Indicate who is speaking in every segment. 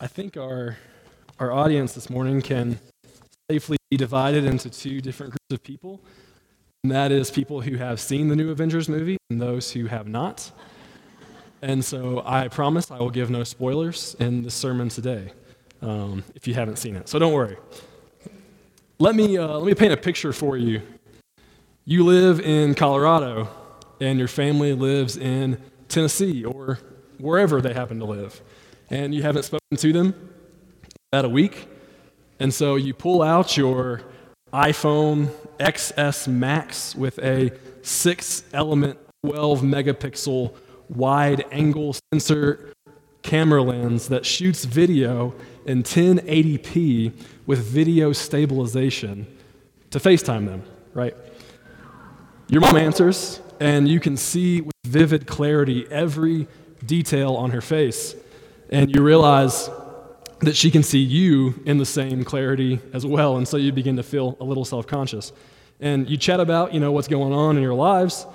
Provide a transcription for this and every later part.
Speaker 1: I think our, our audience this morning can safely be divided into two different groups of people. And that is people who have seen the new Avengers movie and those who have not. And so I promise I will give no spoilers in the sermon today um, if you haven't seen it. So don't worry. Let me, uh, let me paint a picture for you. You live in Colorado, and your family lives in Tennessee or wherever they happen to live and you haven't spoken to them about a week. And so you pull out your iPhone XS Max with a six element, 12 megapixel wide angle sensor camera lens that shoots video in 1080p with video stabilization to FaceTime them, right? Your mom answers, and you can see with vivid clarity every detail on her face and you realize that she can see you in the same clarity as well, and so you begin to feel a little self conscious. And you chat about, you know, what's going on in your lives,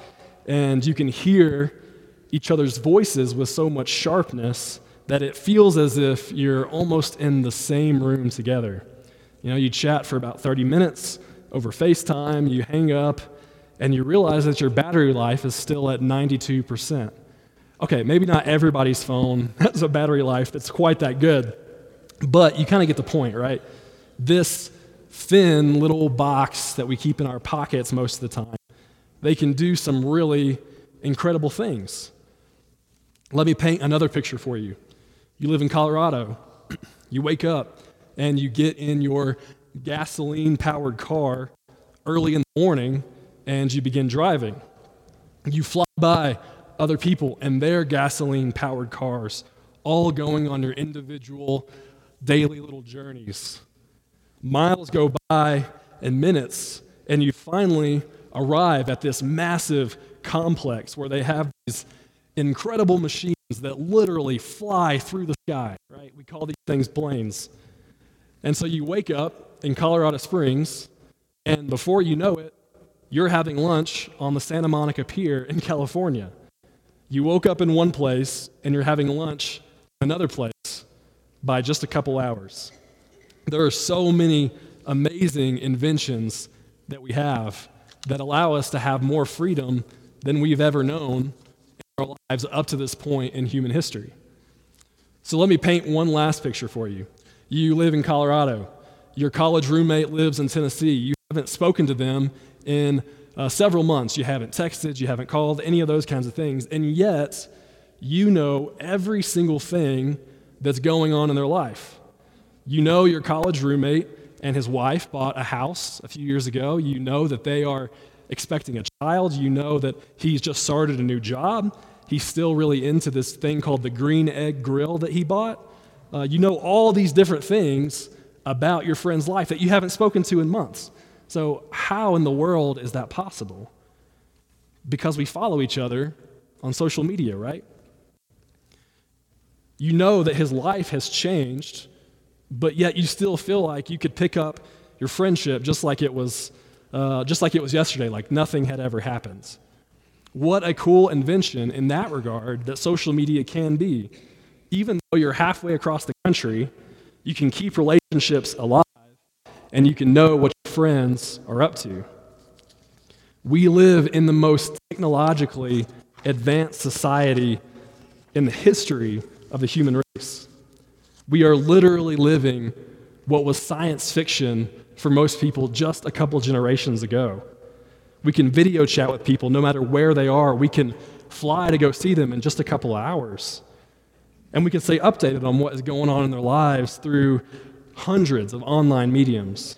Speaker 1: and you can hear each other's voices with so much sharpness that it feels as if you're almost in the same room together. You know, you chat for about 30 minutes over FaceTime, you hang up, and you realize that your battery life is still at 92% okay, maybe not everybody's phone has a battery life that's quite that good, but you kind of get the point, right? This thin little box that we keep in our pockets most of the time, they can do some really incredible things. Let me paint another picture for you. You live in Colorado, you wake up and you get in your gasoline powered car early in the morning and you begin driving. You fly by other people and their gasoline powered cars, all going on their individual daily little journeys. Miles go by in minutes, and you finally arrive at this massive complex where they have these incredible machines that literally fly through the sky, right? We call these things planes. And so you wake up in Colorado Springs, and before you know it, you're having lunch on the Santa Monica Pier in California. You woke up in one place and you're having lunch in another place by just a couple hours. There are so many amazing inventions that we have that allow us to have more freedom than we've ever known in our lives up to this point in human history. So let me paint one last picture for you. You live in Colorado. Your college roommate lives in Tennessee. You haven't spoken to them in uh, several months. You haven't texted, you haven't called, any of those kinds of things. And yet, you know every single thing that's going on in their life. You know your college roommate and his wife bought a house a few years ago. You know that they are expecting a child. You know that he's just started a new job. He's still really into this thing called the green egg grill that he bought. Uh, you know all these different things about your friend's life that you haven't spoken to in months. So, how in the world is that possible? Because we follow each other on social media, right? You know that his life has changed, but yet you still feel like you could pick up your friendship just like it was, uh, just like it was yesterday, like nothing had ever happened. What a cool invention in that regard that social media can be. Even though you're halfway across the country, you can keep relationships alive and you can know what friends are up to. We live in the most technologically advanced society in the history of the human race. We are literally living what was science fiction for most people just a couple generations ago. We can video chat with people no matter where they are. We can fly to go see them in just a couple of hours. And we can stay updated on what is going on in their lives through hundreds of online mediums.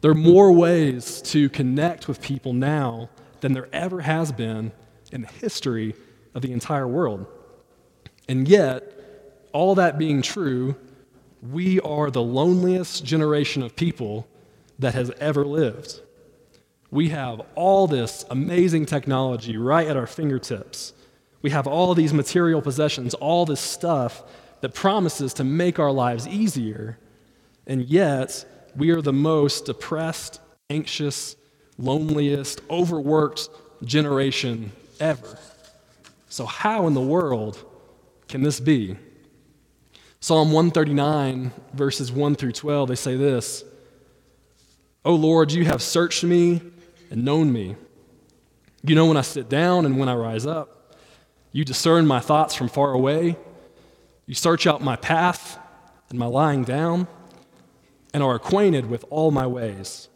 Speaker 1: There are more ways to connect with people now than there ever has been in the history of the entire world. And yet, all that being true, we are the loneliest generation of people that has ever lived. We have all this amazing technology right at our fingertips. We have all these material possessions, all this stuff that promises to make our lives easier. And yet, we are the most depressed, anxious, loneliest, overworked generation ever. So, how in the world can this be? Psalm 139, verses 1 through 12, they say this O Lord, you have searched me and known me. You know when I sit down and when I rise up. You discern my thoughts from far away. You search out my path and my lying down, and are acquainted with all my ways.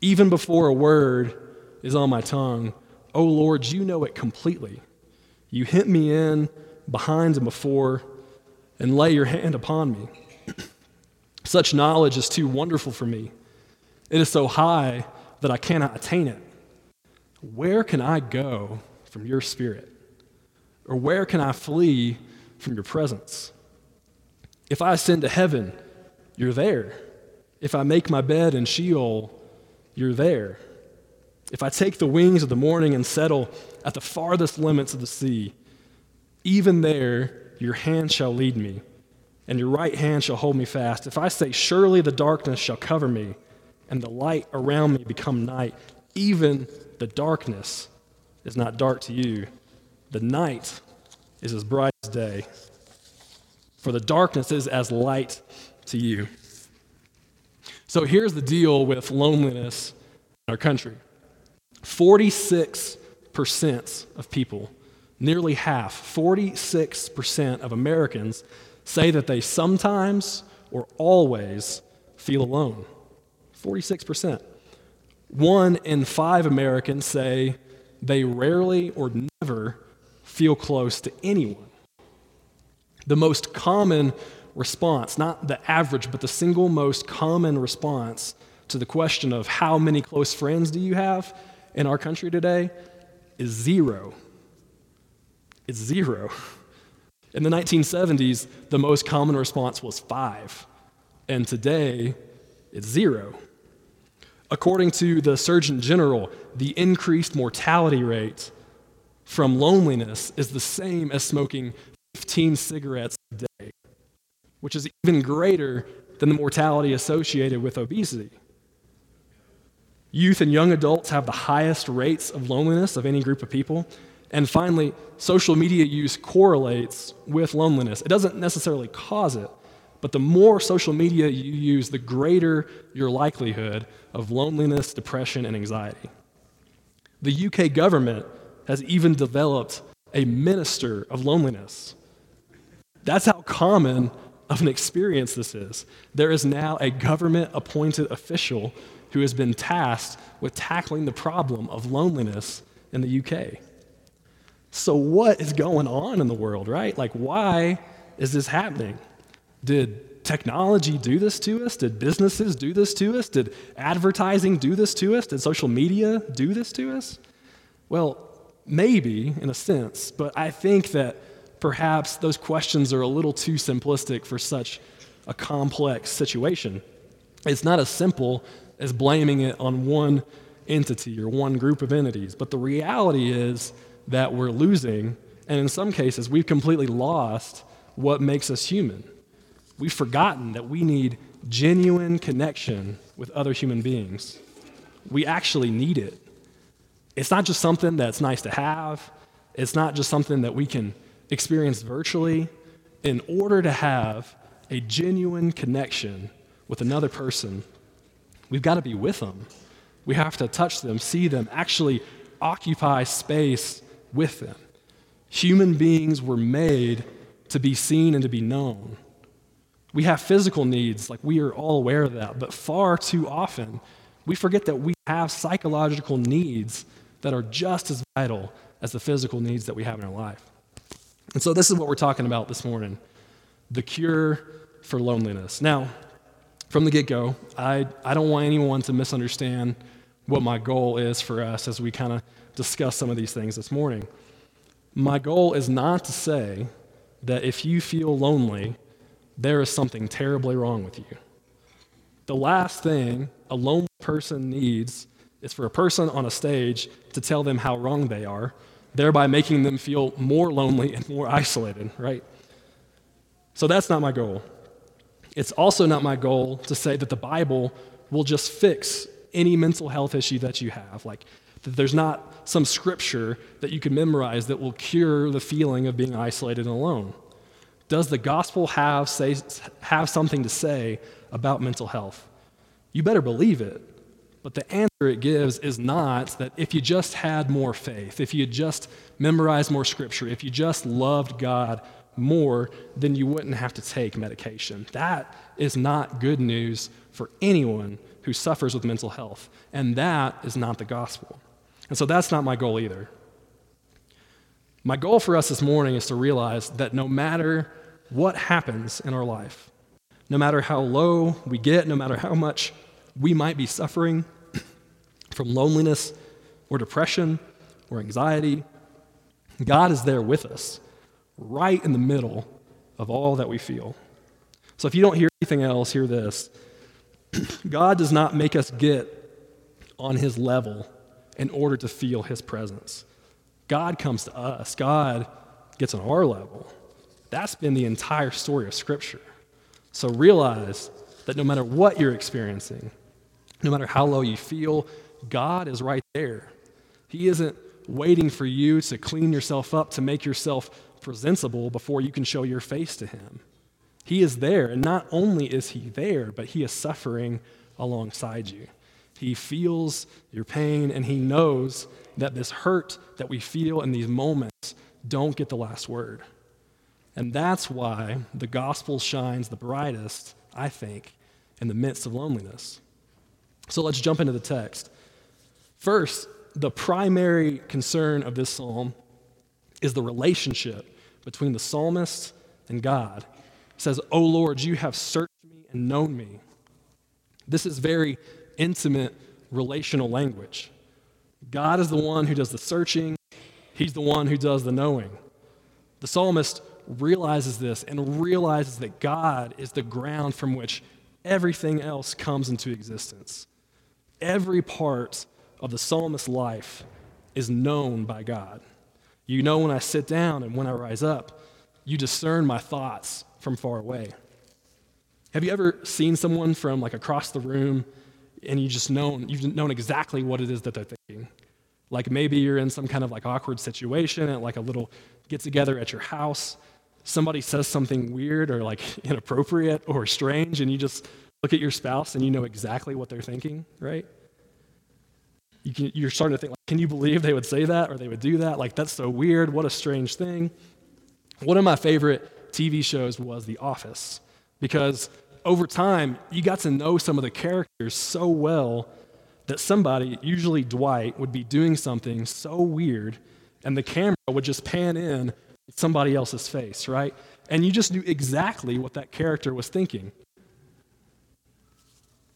Speaker 1: Even before a word is on my tongue, O Lord, you know it completely. You hint me in behind and before, and lay your hand upon me. Such knowledge is too wonderful for me. It is so high that I cannot attain it. Where can I go from your spirit? Or where can I flee from your presence? If I ascend to heaven, you're there. If I make my bed in Sheol, you're there. If I take the wings of the morning and settle at the farthest limits of the sea, even there your hand shall lead me, and your right hand shall hold me fast. If I say, Surely the darkness shall cover me, and the light around me become night, even the darkness is not dark to you. The night is as bright as day. For the darkness is as light to you. So here's the deal with loneliness in our country 46% of people, nearly half, 46% of Americans say that they sometimes or always feel alone. 46%. One in five Americans say they rarely or never feel close to anyone. The most common response, not the average, but the single most common response to the question of how many close friends do you have in our country today is zero. It's zero. In the 1970s, the most common response was five, and today it's zero. According to the Surgeon General, the increased mortality rate from loneliness is the same as smoking 15 cigarettes a day, which is even greater than the mortality associated with obesity. Youth and young adults have the highest rates of loneliness of any group of people. And finally, social media use correlates with loneliness. It doesn't necessarily cause it, but the more social media you use, the greater your likelihood of loneliness, depression, and anxiety. The UK government has even developed a minister of loneliness. That's how common of an experience this is. There is now a government appointed official who has been tasked with tackling the problem of loneliness in the UK. So, what is going on in the world, right? Like, why is this happening? Did technology do this to us? Did businesses do this to us? Did advertising do this to us? Did social media do this to us? Well, maybe in a sense, but I think that perhaps those questions are a little too simplistic for such a complex situation. It's not as simple as blaming it on one entity or one group of entities, but the reality is that we're losing, and in some cases, we've completely lost what makes us human. We've forgotten that we need genuine connection with other human beings. We actually need it. It's not just something that's nice to have, it's not just something that we can experience virtually. In order to have a genuine connection with another person, we've got to be with them. We have to touch them, see them, actually occupy space with them. Human beings were made to be seen and to be known. We have physical needs, like we are all aware of that, but far too often we forget that we have psychological needs that are just as vital as the physical needs that we have in our life. And so, this is what we're talking about this morning the cure for loneliness. Now, from the get go, I, I don't want anyone to misunderstand what my goal is for us as we kind of discuss some of these things this morning. My goal is not to say that if you feel lonely, there is something terribly wrong with you. The last thing a lonely person needs is for a person on a stage to tell them how wrong they are, thereby making them feel more lonely and more isolated, right? So that's not my goal. It's also not my goal to say that the Bible will just fix any mental health issue that you have. Like, that there's not some scripture that you can memorize that will cure the feeling of being isolated and alone. Does the gospel have, say, have something to say about mental health? You better believe it. But the answer it gives is not that if you just had more faith, if you just memorized more scripture, if you just loved God more, then you wouldn't have to take medication. That is not good news for anyone who suffers with mental health. And that is not the gospel. And so that's not my goal either. My goal for us this morning is to realize that no matter what happens in our life, no matter how low we get, no matter how much we might be suffering from loneliness or depression or anxiety, God is there with us, right in the middle of all that we feel. So if you don't hear anything else, hear this God does not make us get on his level in order to feel his presence. God comes to us, God gets on our level. That's been the entire story of Scripture. So realize that no matter what you're experiencing, no matter how low you feel, God is right there. He isn't waiting for you to clean yourself up, to make yourself presentable before you can show your face to Him. He is there, and not only is He there, but He is suffering alongside you. He feels your pain, and He knows that this hurt that we feel in these moments don't get the last word. And that's why the gospel shines the brightest, I think, in the midst of loneliness. So let's jump into the text. First, the primary concern of this psalm is the relationship between the psalmist and God. It says, O Lord, you have searched me and known me. This is very intimate relational language. God is the one who does the searching, He's the one who does the knowing. The psalmist realizes this and realizes that God is the ground from which everything else comes into existence. Every part of the psalmist's life is known by God. You know when I sit down and when I rise up. You discern my thoughts from far away. Have you ever seen someone from like across the room and you just known you've known exactly what it is that they're thinking? Like maybe you're in some kind of like awkward situation at like a little get together at your house. Somebody says something weird or like inappropriate or strange, and you just look at your spouse and you know exactly what they're thinking, right? You can, you're starting to think, like, can you believe they would say that or they would do that? Like, that's so weird. What a strange thing. One of my favorite TV shows was The Office because over time, you got to know some of the characters so well that somebody, usually Dwight, would be doing something so weird, and the camera would just pan in somebody else's face, right? And you just knew exactly what that character was thinking.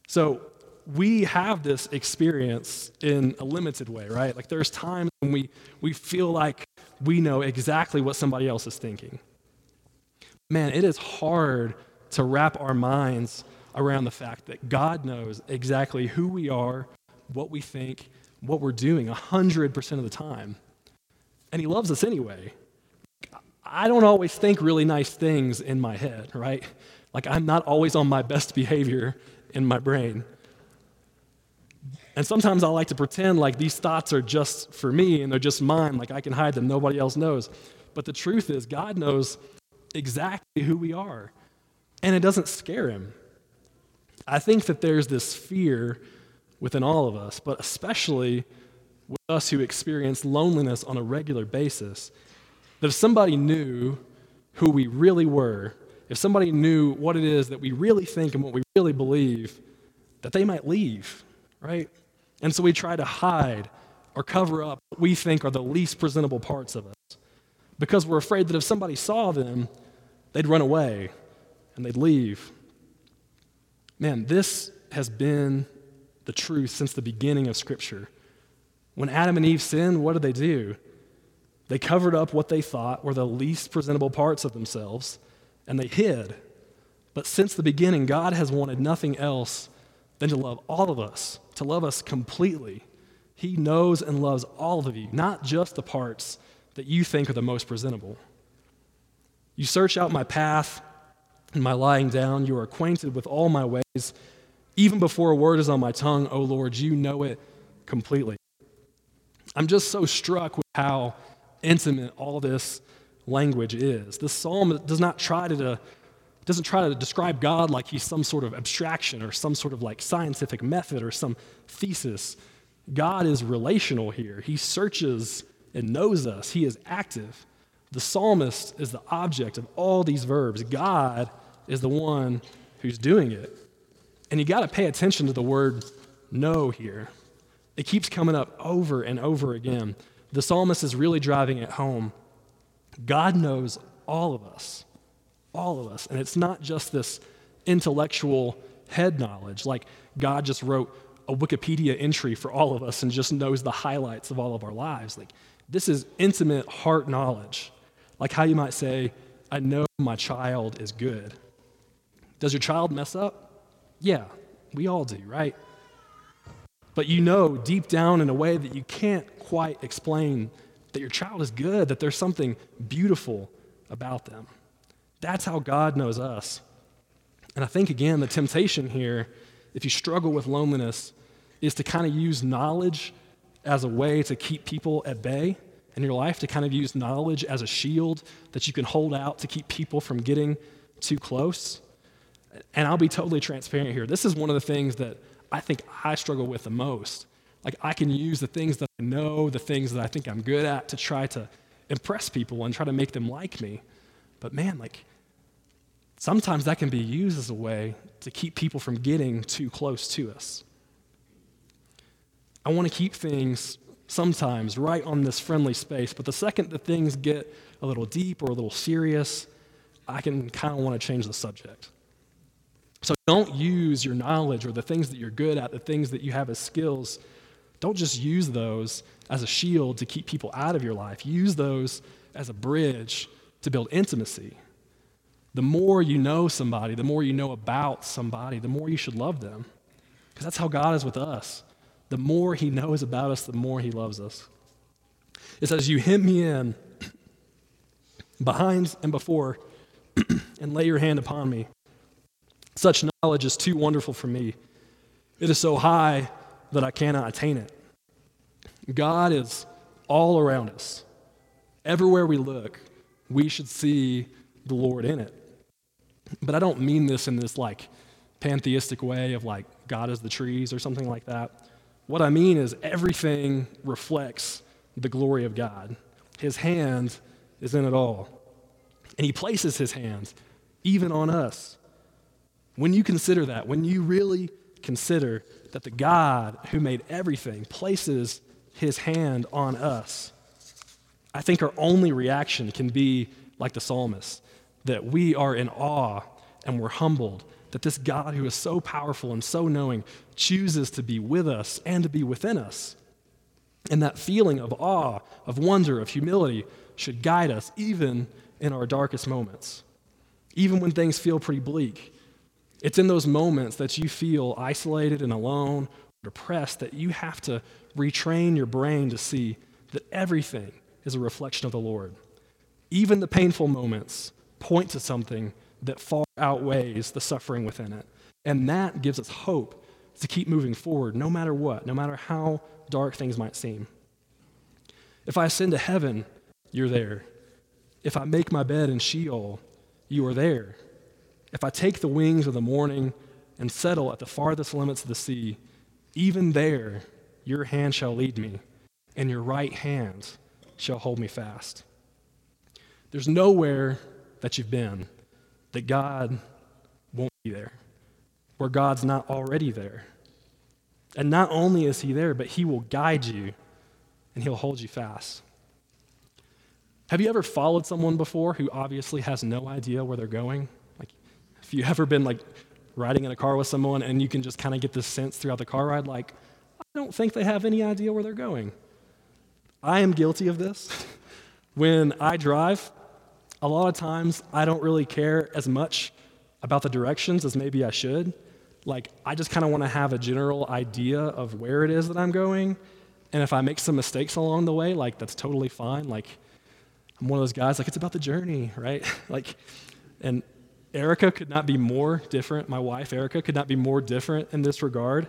Speaker 1: So we have this experience in a limited way, right? Like there's times when we, we feel like we know exactly what somebody else is thinking. Man, it is hard to wrap our minds around the fact that God knows exactly who we are what we think, what we're doing 100% of the time. And He loves us anyway. I don't always think really nice things in my head, right? Like I'm not always on my best behavior in my brain. And sometimes I like to pretend like these thoughts are just for me and they're just mine, like I can hide them, nobody else knows. But the truth is, God knows exactly who we are, and it doesn't scare him. I think that there's this fear within all of us, but especially with us who experience loneliness on a regular basis. That if somebody knew who we really were, if somebody knew what it is that we really think and what we really believe, that they might leave, right? And so we try to hide or cover up what we think are the least presentable parts of us because we're afraid that if somebody saw them, they'd run away and they'd leave. Man, this has been the truth since the beginning of Scripture. When Adam and Eve sinned, what did they do? They covered up what they thought were the least presentable parts of themselves, and they hid. But since the beginning, God has wanted nothing else than to love all of us, to love us completely. He knows and loves all of you, not just the parts that you think are the most presentable. You search out my path and my lying down. You are acquainted with all my ways. Even before a word is on my tongue, O Lord, you know it completely. I'm just so struck with how intimate all this language is. This psalm does not try to doesn't try to describe God like he's some sort of abstraction or some sort of like scientific method or some thesis. God is relational here. He searches and knows us. He is active. The psalmist is the object of all these verbs. God is the one who's doing it. And you got to pay attention to the word know here. It keeps coming up over and over again. The psalmist is really driving it home. God knows all of us, all of us. And it's not just this intellectual head knowledge, like God just wrote a Wikipedia entry for all of us and just knows the highlights of all of our lives. Like, this is intimate heart knowledge. Like how you might say, I know my child is good. Does your child mess up? Yeah, we all do, right? But you know deep down in a way that you can't quite explain that your child is good, that there's something beautiful about them. That's how God knows us. And I think, again, the temptation here, if you struggle with loneliness, is to kind of use knowledge as a way to keep people at bay in your life, to kind of use knowledge as a shield that you can hold out to keep people from getting too close. And I'll be totally transparent here. This is one of the things that I think I struggle with the most. Like, I can use the things that I know, the things that I think I'm good at to try to impress people and try to make them like me. But man, like, sometimes that can be used as a way to keep people from getting too close to us. I want to keep things sometimes right on this friendly space, but the second that things get a little deep or a little serious, I can kind of want to change the subject. So don't use your knowledge or the things that you're good at, the things that you have as skills, don't just use those as a shield to keep people out of your life. Use those as a bridge to build intimacy. The more you know somebody, the more you know about somebody, the more you should love them. Because that's how God is with us. The more He knows about us, the more He loves us. It says, You hem me in behind and before, and lay your hand upon me. Such knowledge is too wonderful for me. It is so high that I cannot attain it. God is all around us. Everywhere we look, we should see the Lord in it. But I don't mean this in this like pantheistic way of like God is the trees or something like that. What I mean is everything reflects the glory of God. His hand is in it all. And He places His hand even on us. When you consider that, when you really consider that the God who made everything places his hand on us, I think our only reaction can be like the psalmist that we are in awe and we're humbled that this God who is so powerful and so knowing chooses to be with us and to be within us. And that feeling of awe, of wonder, of humility should guide us even in our darkest moments, even when things feel pretty bleak it's in those moments that you feel isolated and alone, depressed, that you have to retrain your brain to see that everything is a reflection of the Lord. Even the painful moments point to something that far outweighs the suffering within it. And that gives us hope to keep moving forward no matter what, no matter how dark things might seem. If I ascend to heaven, you're there. If I make my bed in Sheol, you are there. If I take the wings of the morning and settle at the farthest limits of the sea, even there your hand shall lead me, and your right hand shall hold me fast. There's nowhere that you've been that God won't be there, where God's not already there. And not only is He there, but He will guide you and He'll hold you fast. Have you ever followed someone before who obviously has no idea where they're going? If you ever been like riding in a car with someone and you can just kind of get this sense throughout the car ride, like, I don't think they have any idea where they're going. I am guilty of this. when I drive, a lot of times I don't really care as much about the directions as maybe I should. Like, I just kind of want to have a general idea of where it is that I'm going. And if I make some mistakes along the way, like, that's totally fine. Like, I'm one of those guys, like, it's about the journey, right? like, and Erica could not be more different. My wife, Erica, could not be more different in this regard.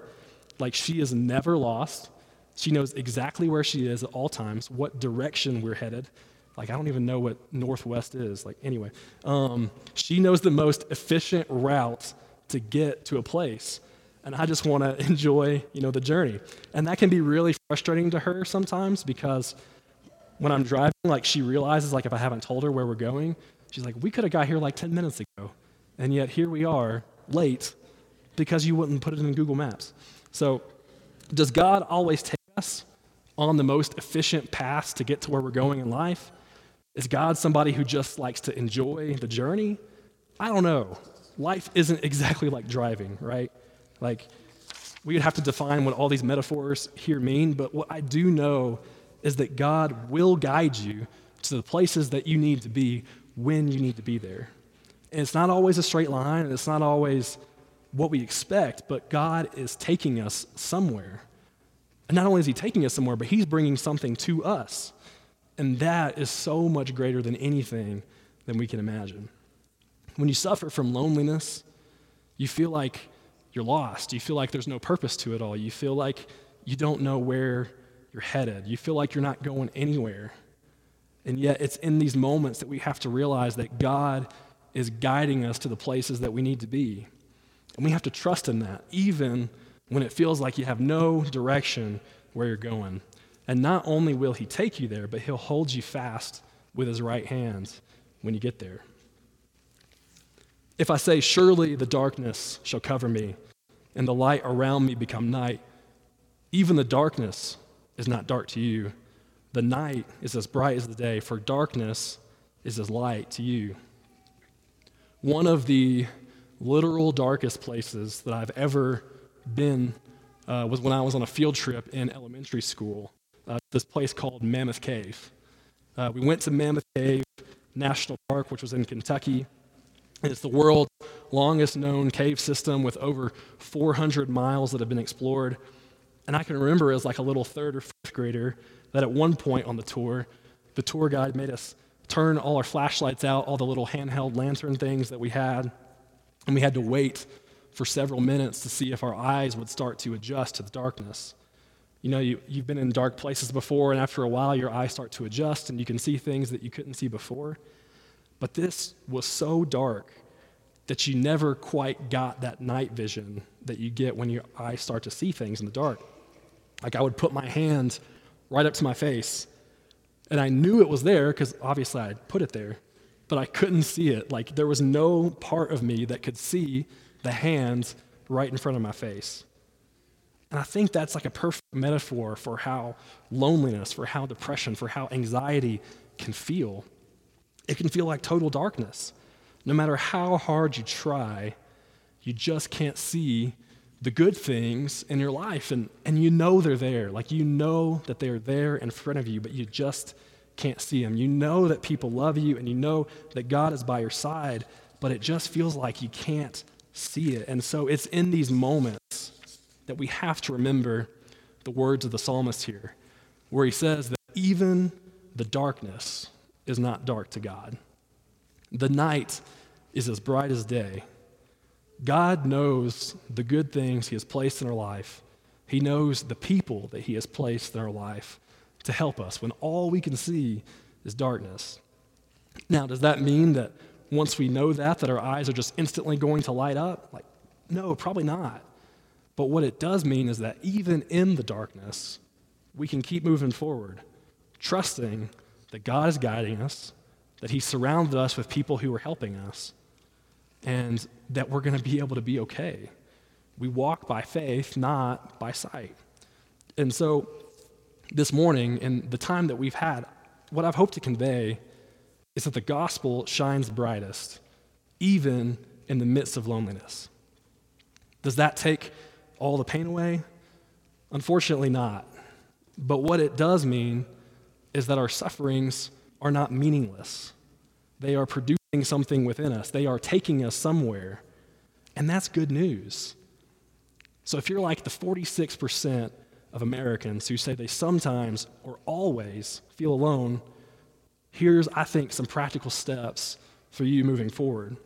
Speaker 1: Like, she is never lost. She knows exactly where she is at all times, what direction we're headed. Like, I don't even know what Northwest is. Like, anyway, um, she knows the most efficient route to get to a place. And I just want to enjoy, you know, the journey. And that can be really frustrating to her sometimes because when I'm driving, like, she realizes, like, if I haven't told her where we're going, she's like, we could have got here like 10 minutes ago. And yet here we are, late, because you wouldn't put it in Google Maps. So, does God always take us on the most efficient path to get to where we're going in life? Is God somebody who just likes to enjoy the journey? I don't know. Life isn't exactly like driving, right? Like, we'd have to define what all these metaphors here mean, but what I do know is that God will guide you to the places that you need to be when you need to be there. And it's not always a straight line, and it's not always what we expect, but God is taking us somewhere. And not only is He taking us somewhere, but He's bringing something to us. And that is so much greater than anything than we can imagine. When you suffer from loneliness, you feel like you're lost. You feel like there's no purpose to it all. You feel like you don't know where you're headed. You feel like you're not going anywhere. And yet, it's in these moments that we have to realize that God is guiding us to the places that we need to be. And we have to trust in that, even when it feels like you have no direction where you're going. And not only will He take you there, but He'll hold you fast with His right hand when you get there. If I say, Surely the darkness shall cover me, and the light around me become night, even the darkness is not dark to you. The night is as bright as the day, for darkness is as light to you. One of the literal darkest places that I've ever been uh, was when I was on a field trip in elementary school, uh, this place called Mammoth Cave. Uh, we went to Mammoth Cave National Park, which was in Kentucky. It's the world's longest known cave system with over 400 miles that have been explored. And I can remember as like a little third or fourth grader that at one point on the tour, the tour guide made us turn all our flashlights out, all the little handheld lantern things that we had, and we had to wait for several minutes to see if our eyes would start to adjust to the darkness. You know, you, you've been in dark places before, and after a while, your eyes start to adjust, and you can see things that you couldn't see before. But this was so dark that you never quite got that night vision that you get when your eyes start to see things in the dark. Like I would put my hand right up to my face, and I knew it was there because obviously I put it there, but I couldn't see it. Like there was no part of me that could see the hands right in front of my face. And I think that's like a perfect metaphor for how loneliness, for how depression, for how anxiety can feel. It can feel like total darkness. No matter how hard you try, you just can't see the good things in your life. And, and you know they're there. Like you know that they're there in front of you, but you just can't see them. You know that people love you and you know that God is by your side, but it just feels like you can't see it. And so it's in these moments that we have to remember the words of the psalmist here, where he says that even the darkness is not dark to God. The night is as bright as day. God knows the good things He has placed in our life. He knows the people that He has placed in our life to help us when all we can see is darkness. Now, does that mean that once we know that, that our eyes are just instantly going to light up? Like, no, probably not. But what it does mean is that even in the darkness, we can keep moving forward, trusting that God is guiding us, that He surrounded us with people who are helping us, and that we're going to be able to be okay. We walk by faith, not by sight. And so, this morning, in the time that we've had, what I've hoped to convey is that the gospel shines brightest, even in the midst of loneliness. Does that take all the pain away? Unfortunately, not. But what it does mean is that our sufferings are not meaningless. They are producing something within us, they are taking us somewhere. And that's good news. So if you're like the 46% of Americans who say they sometimes or always feel alone, here's, I think, some practical steps for you moving forward.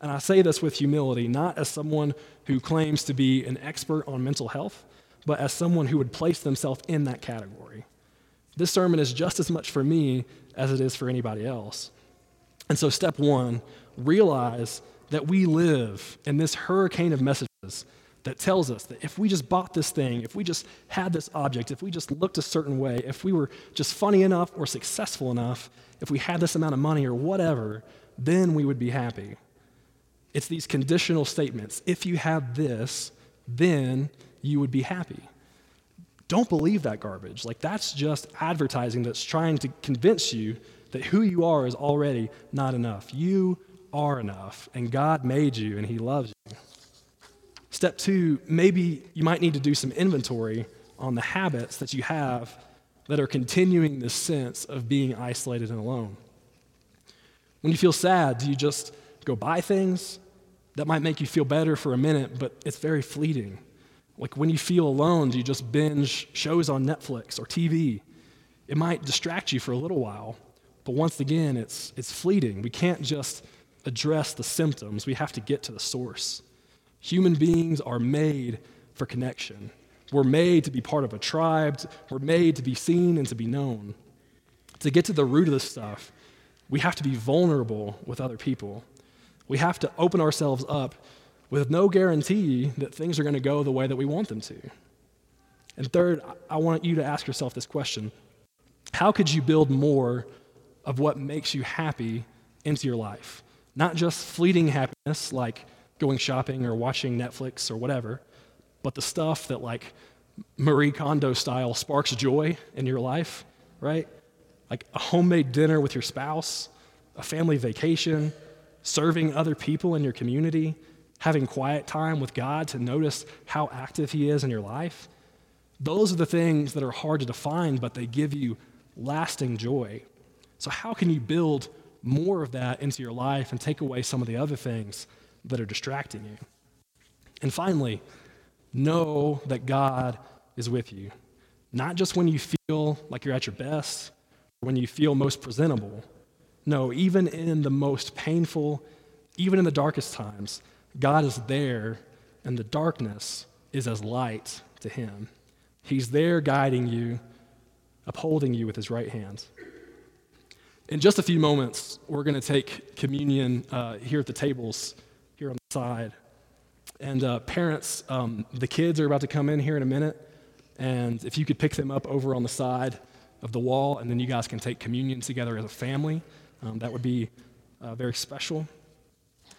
Speaker 1: And I say this with humility, not as someone who claims to be an expert on mental health, but as someone who would place themselves in that category. This sermon is just as much for me as it is for anybody else. And so, step one, realize that we live in this hurricane of messages that tells us that if we just bought this thing, if we just had this object, if we just looked a certain way, if we were just funny enough or successful enough, if we had this amount of money or whatever, then we would be happy. It's these conditional statements. If you have this, then you would be happy. Don't believe that garbage. Like, that's just advertising that's trying to convince you that who you are is already not enough. You are enough, and God made you, and He loves you. Step two, maybe you might need to do some inventory on the habits that you have that are continuing this sense of being isolated and alone. When you feel sad, do you just go buy things? That might make you feel better for a minute, but it's very fleeting. Like when you feel alone, do you just binge shows on Netflix or TV? It might distract you for a little while, but once again, it's, it's fleeting. We can't just address the symptoms, we have to get to the source. Human beings are made for connection. We're made to be part of a tribe. We're made to be seen and to be known. To get to the root of this stuff, we have to be vulnerable with other people. We have to open ourselves up with no guarantee that things are going to go the way that we want them to. And third, I want you to ask yourself this question How could you build more of what makes you happy into your life? Not just fleeting happiness like going shopping or watching Netflix or whatever, but the stuff that, like Marie Kondo style, sparks joy in your life, right? Like a homemade dinner with your spouse, a family vacation, serving other people in your community, having quiet time with God to notice how active He is in your life. Those are the things that are hard to define, but they give you lasting joy. So, how can you build more of that into your life and take away some of the other things that are distracting you? And finally, know that God is with you. Not just when you feel like you're at your best, when you feel most presentable. No, even in the most painful, even in the darkest times, God is there, and the darkness is as light to Him. He's there guiding you, upholding you with His right hand. In just a few moments, we're going to take communion uh, here at the tables, here on the side. And uh, parents, um, the kids are about to come in here in a minute. And if you could pick them up over on the side of the wall, and then you guys can take communion together as a family, um, that would be uh, very special.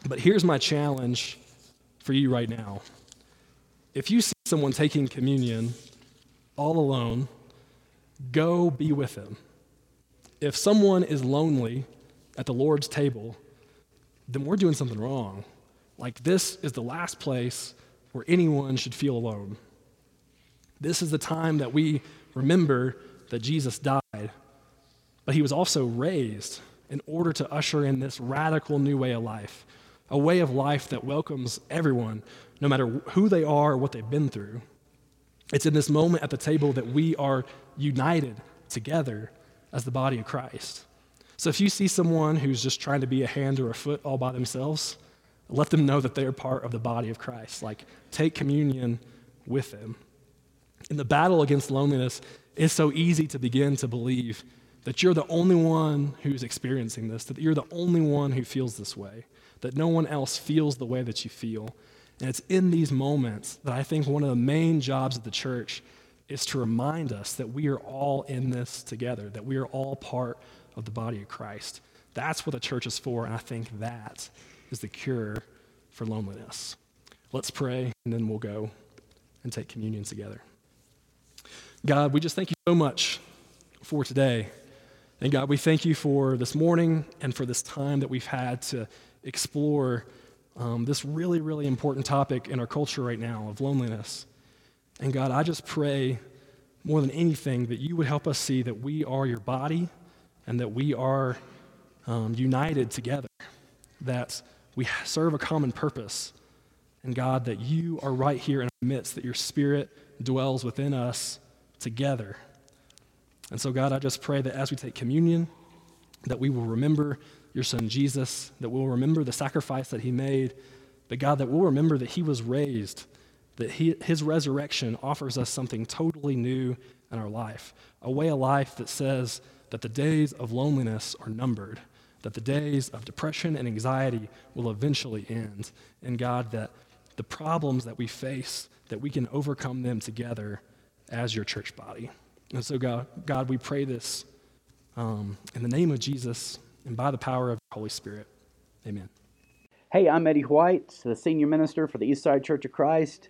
Speaker 1: But here's my challenge for you right now. If you see someone taking communion all alone, go be with them. If someone is lonely at the Lord's table, then we're doing something wrong. Like, this is the last place where anyone should feel alone. This is the time that we remember that Jesus died, but he was also raised in order to usher in this radical new way of life a way of life that welcomes everyone, no matter who they are or what they've been through. It's in this moment at the table that we are united together as the body of Christ. So if you see someone who's just trying to be a hand or a foot all by themselves, let them know that they're part of the body of Christ. Like, take communion with them. In the battle against loneliness, it's so easy to begin to believe that you're the only one who's experiencing this, that you're the only one who feels this way that no one else feels the way that you feel. And it's in these moments that I think one of the main jobs of the church is to remind us that we are all in this together, that we are all part of the body of Christ. That's what the church is for, and I think that is the cure for loneliness. Let's pray, and then we'll go and take communion together. God, we just thank you so much for today. And God, we thank you for this morning and for this time that we've had to explore um, this really, really important topic in our culture right now of loneliness. And God, I just pray more than anything that you would help us see that we are your body and that we are um, united together, that we serve a common purpose. And God, that you are right here in our midst, that your spirit dwells within us together. And so, God, I just pray that as we take communion, that we will remember your son Jesus, that we'll remember the sacrifice that he made, but God, that we'll remember that he was raised, that he, his resurrection offers us something totally new in our life, a way of life that says that the days of loneliness are numbered, that the days of depression and anxiety will eventually end. And God, that the problems that we face, that we can overcome them together as your church body. And so, God, God we pray this um, in the name of Jesus and by the power of the Holy Spirit. Amen.
Speaker 2: Hey, I'm Eddie White, the senior minister for the Eastside Church of Christ.